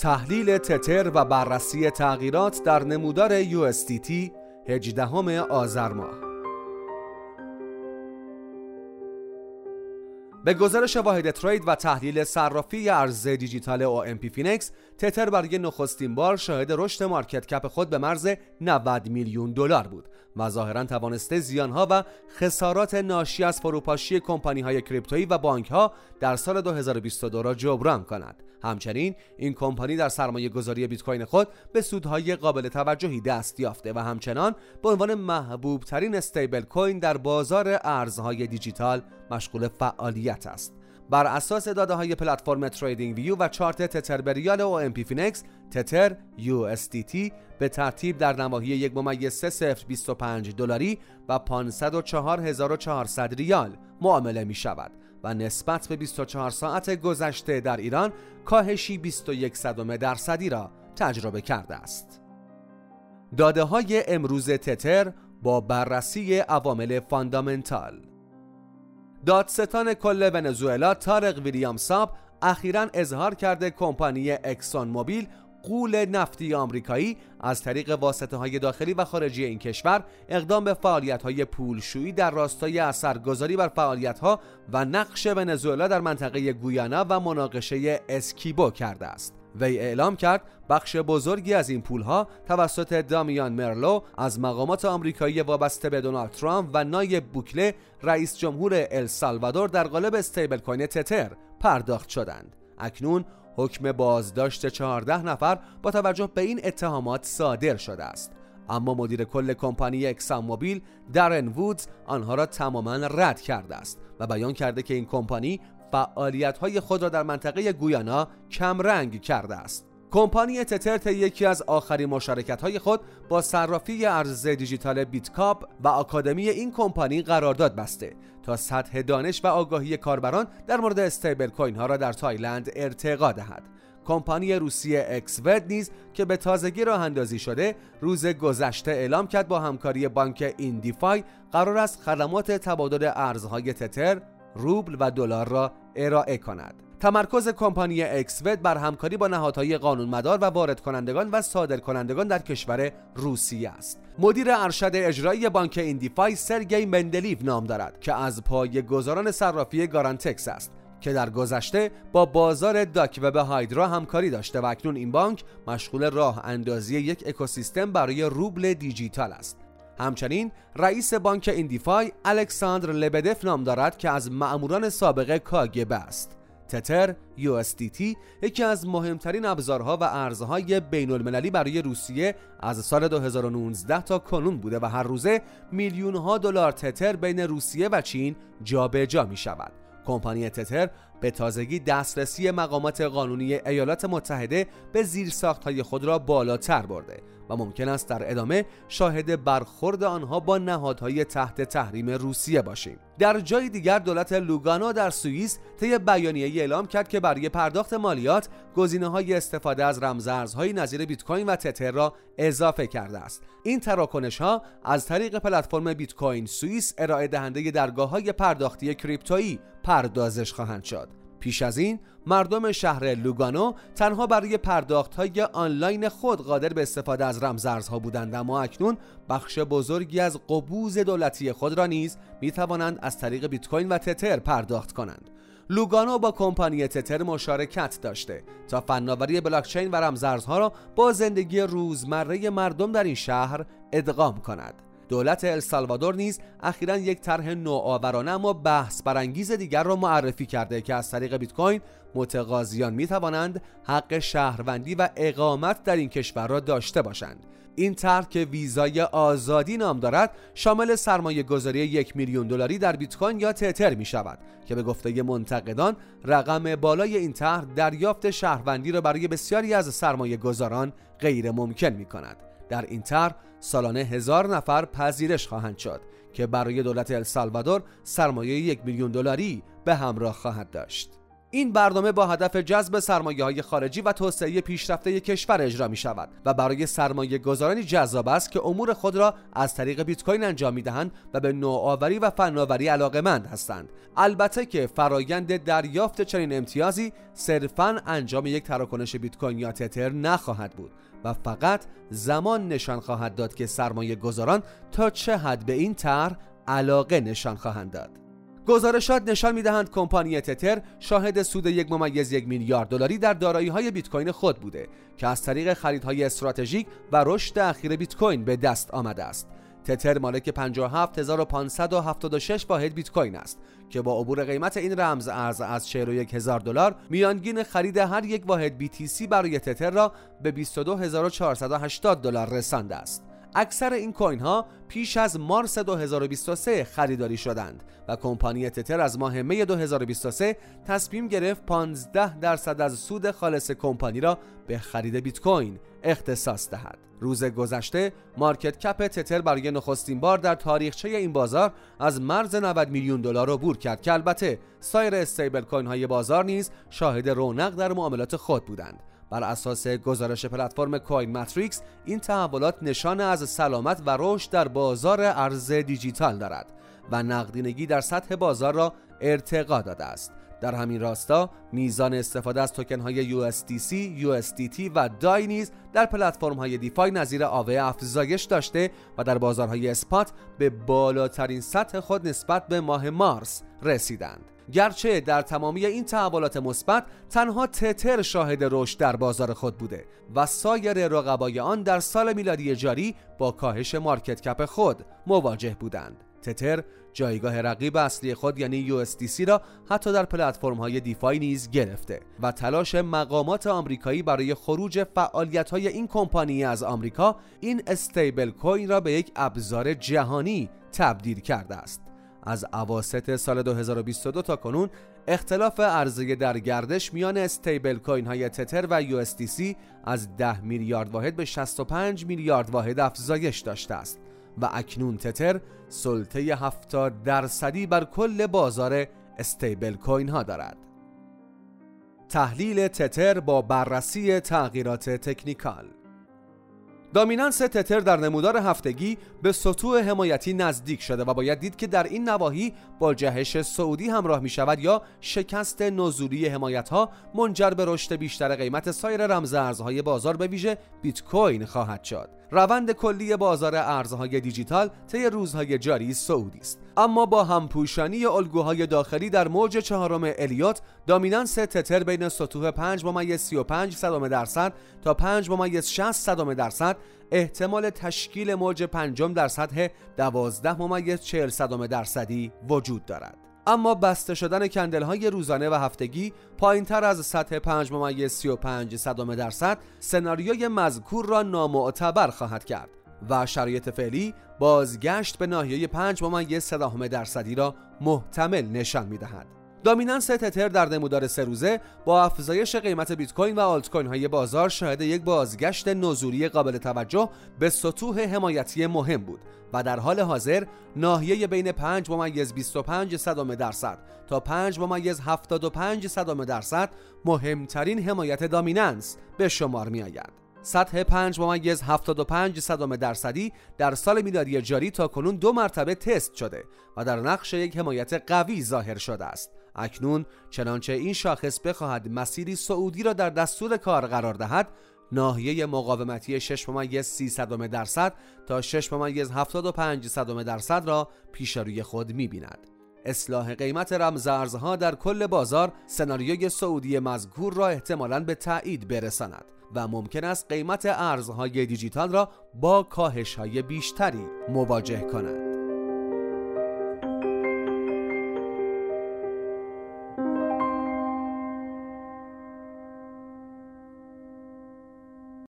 تحلیل تتر و بررسی تغییرات در نمودار USDT 18 آذر ماه. به گزارش واحد ترید و تحلیل صرافی ارز دیجیتال OMPFinex تتر برای نخستین بار شاهد رشد market cap خود به مرز 90 میلیون دلار بود و ظاهرا توانسته زیانها و خسارات ناشی از فروپاشی کمپانی های کریپتویی و بانک ها در سال 2022 را جبران کند. همچنین این کمپانی در سرمایه گذاری بیت کوین خود به سودهای قابل توجهی دست یافته و همچنان به عنوان محبوب ترین stablecoin در بازار ارزهای دیجیتال مشغول فعالیت است. بر اساس داده های پلتفرم TradingView و چارت تتر به ریال OMPFinex تتر USDT به ترتیب در نواحی یک ممیز 3025 دلاری و 504400 ریال معامله می شود و نسبت به 24 ساعت گذشته در ایران کاهشی 21 صدم درصدی را تجربه کرده است. داده های امروز تتر با بررسی عوامل fundamental دادستان کل ونزوئلا طارق ویلیام صعب اخیرا اظهار کرده کمپانی اکسون موبیل غول نفتی آمریکایی از طریق واسطه های داخلی و خارجی این کشور اقدام به فعالیت های پولشویی در راستای اثرگذاری بر فعالیت ها و نقش ونزوئلا در منطقه گویانا و مناقشه اسکیبو کرده است. وی اعلام کرد بخش بزرگی از این پولها توسط دامیان مرلو از مقامات آمریکایی وابسته به دونالد ترامپ و نایب بوکله رئیس جمهور السالوادور در قالب استیبل کوین تتر پرداخت شدند. اکنون حکم بازداشت 14 نفر با توجه به این اتهامات صادر شده است. اما مدیر کل کمپانی اکسام موبیل دارن وودز آنها را تماما رد کرده است و بیان کرده که این کمپانی فعالیت های خود را در منطقه گویانا کمرنگ کرده است. کمپانی تتر در یکی از آخرین مشارکت های خود با صرافی ارز دیجیتال بیتکاب و آکادمی این کمپانی قرارداد بسته تا سطح دانش و آگاهی کاربران در مورد stablecoin ها را در تایلند ارتقا دهد. کمپانی روسی اکسود نیز که به تازگی راه اندازی شده روز گذشته اعلام کرد با همکاری بانک ایندیفای قرار است خدمات تبادل ارزهای تتر روبل و دلار را ارائه کند. تمرکز کمپانی اکسود بر همکاری با نهادهای قانونمدار و وارد کنندگان و صادر کنندگان در کشور روسیه است. مدیر ارشد اجرایی بانک ایندیفای سرگی مندلیو نام دارد که از پایه‌گذاران صرافی گارانتکس است که در گذشته با بازار dark web هایدرا همکاری داشته و اکنون این بانک مشغول راه اندازی یک اکوسیستم برای روبل دیجیتال است. همچنین رئیس بانک ایندیفای الکساندر لبدف نام دارد که از مأموران سابق کاگبه است. تتر USDT یکی از مهمترین ابزارها و ارزهای بین المللی برای روسیه از سال 2019 تا کنون بوده و هر روزه میلیون ها دلار تتر بین روسیه و چین جابجا جا می شود. کمپانی تتر به تازگی دسترسی مقامات قانونی ایالات متحده به های خود را بالاتر برده و ممکن است در ادامه شاهد برخورد آنها با نهادهای تحت تحریم روسیه باشیم. در جای دیگر دولت لوگانو در سوئیس طی بیانیه اعلام کرد که برای پرداخت مالیات گزینه های استفاده از رمزارزهای نظیر بیت کوین و تتر را اضافه کرده است. این تراکنش ها از طریق پلتفرم بیت کوین سوئیس ارائه دهنده درگاه های پرداختی کریپتویی پردازش خواهند شد. پیش از این مردم شهر لوگانو تنها برای پرداخت های آنلاین خود قادر به استفاده از رمزارزها بودند اما اکنون بخش بزرگی از قبوز دولتی خود را نیز می توانند از طریق بیت کوین و تتر پرداخت کنند. لوگانو با کمپانی تتر مشارکت داشته تا فناوری بلاکچین و رمزارزها را با زندگی روزمره مردم در این شهر ادغام کند. دولت السالوادور نیز اخیرا یک طرح نوآورانه اما بحث برانگیز دیگر را معرفی کرده که از طریق بیت کوین متقاضیان می توانند حق شهروندی و اقامت در این کشور را داشته باشند. این طرح که ویزای آزادی نام دارد شامل سرمایه گذاری یک میلیون دلاری در بیت کوین یا تتر می شود که به گفته منتقدان رقم بالای این طرح دریافت شهروندی را برای بسیاری از سرمایه گذاران غیر ممکن می کند در این طرح سالانه هزار نفر پذیرش خواهند شد که برای دولت السالوادور سرمایه یک میلیون دلاری به همراه خواهد داشت. این برنامه با هدف جذب سرمایه های خارجی و توسعه پیشرفته کشور اجرا می شود و برای سرمایه گذارانی جذاب است که امور خود را از طریق بیت کوین انجام می دهند و به نوآوری و فناوری علاقمند هستند. البته که فرایند دریافت چنین امتیازی صرفا انجام یک تراکنش بیت کوین یا تتر نخواهد بود و فقط زمان نشان خواهد داد که سرمایه گذاران تا چه حد به این طرح علاقه نشان خواهند داد. گزارشات نشان می‌دهند کمپانی تتر شاهد سود یک ممیز یک میلیارد دلاری در دارایی های بیت کوین خود بوده که از طریق خریدهای استراتژیک و رشد اخیر بیت کوین به دست آمده است. تتر مالک 57576 واحد بیت کوین است که با عبور قیمت این رمز ارز از 41 هزار دلار میانگین خرید هر یک واحد BTC برای تتر را به 22480 دلار رسانده است. اکثر این کوین ها پیش از مارس 2023 خریداری شدند و کمپانی تتر از ماه می 2023 تصمیم گرفت 15 درصد از سود خالص کمپانی را به خرید بیت کوین اختصاص دهد. روز گذشته مارکت کپ تتر برای نخستین بار در تاریخچه این بازار از مرز 90 میلیون دلار را بور کرد که البته سایر استیبل کوین های بازار نیز شاهد رونق در معاملات خود بودند. بر اساس گزارش پلتفرم کوین ماتریکس این تحولات نشان از سلامت و رشد در بازار ارز دیجیتال دارد و نقدینگی در سطح بازار را ارتقا داده است در همین راستا میزان استفاده از توکن های USDC, USDT و دای نیز در پلتفرم های دیفای نظیر آوه افزایش داشته و در بازارهای اسپات به بالاترین سطح خود نسبت به ماه مارس رسیدند. گرچه در تمامی این تحولات مثبت تنها تتر شاهد رشد در بازار خود بوده و سایر رقبای آن در سال میلادی جاری با کاهش مارکت کپ خود مواجه بودند. تتر جایگاه رقیب اصلی خود یعنی USDC را حتی در پلتفرم های دیفای نیز گرفته و تلاش مقامات آمریکایی برای خروج فعالیت های این کمپانی از آمریکا این استیبل کوین را به یک ابزار جهانی تبدیل کرده است از اواسط سال 2022 تا کنون اختلاف عرضه در گردش میان استیبل کوین های تتر و یو از 10 میلیارد واحد به 65 میلیارد واحد افزایش داشته است و اکنون تتر سلطه 70 درصدی بر کل بازار استیبل کوین ها دارد. تحلیل تتر با بررسی تغییرات تکنیکال دامینانس تتر در نمودار هفتگی به سطوح حمایتی نزدیک شده و باید دید که در این نواحی با جهش سعودی همراه می شود یا شکست نزولی حمایت ها منجر به رشد بیشتر قیمت سایر رمز ارزهای بازار به ویژه بیت کوین خواهد شد. روند کلی بازار ارزهای دیجیتال طی روزهای جاری سعودی است. اما با همپوشانی الگوهای داخلی در موج چهارم الیوت دامینانس تتر بین سطوح 5 ممیز 35 صدام درصد تا 5 ممیز 60 صدام درصد احتمال تشکیل موج پنجم در سطح 12 ممیز 40 صدام درصدی وجود دارد. اما بسته شدن کندل های روزانه و هفتگی پایین تر از سطح 5 ممیز 35 صدام درصد سناریوی مذکور را نامعتبر خواهد کرد و شرایط فعلی بازگشت به ناحیه 5 ممیز 3 درصدی را محتمل نشان می دهد. دامینانس تتر در نمودار سه روزه با افزایش قیمت بیت کوین و آلت کوین های بازار شاهد یک بازگشت نزولی قابل توجه به سطوح حمایتی مهم بود و در حال حاضر ناحیه بین 5 ممیز 25 صدام درصد تا 5 ممیز 75 صدام درصد مهمترین حمایت دامیننس به شمار می آید. سطح 5 ممیز 75 صدام درصدی در سال میلادی جاری تا کنون دو مرتبه تست شده و در نقش یک حمایت قوی ظاهر شده است اکنون چنانچه این شاخص بخواهد مسیری سعودی را در دستور کار قرار دهد ناحیه مقاومتی 6 ممیز 30 درصد تا 6 ممیز 75 صدم درصد را پیش روی خود می‌بیند. اصلاح قیمت رمز ارزها در کل بازار سناریوی سعودی مذکور را احتمالاً به تایید برساند و ممکن است قیمت ارزهای دیجیتال را با کاهش های بیشتری مواجه کند.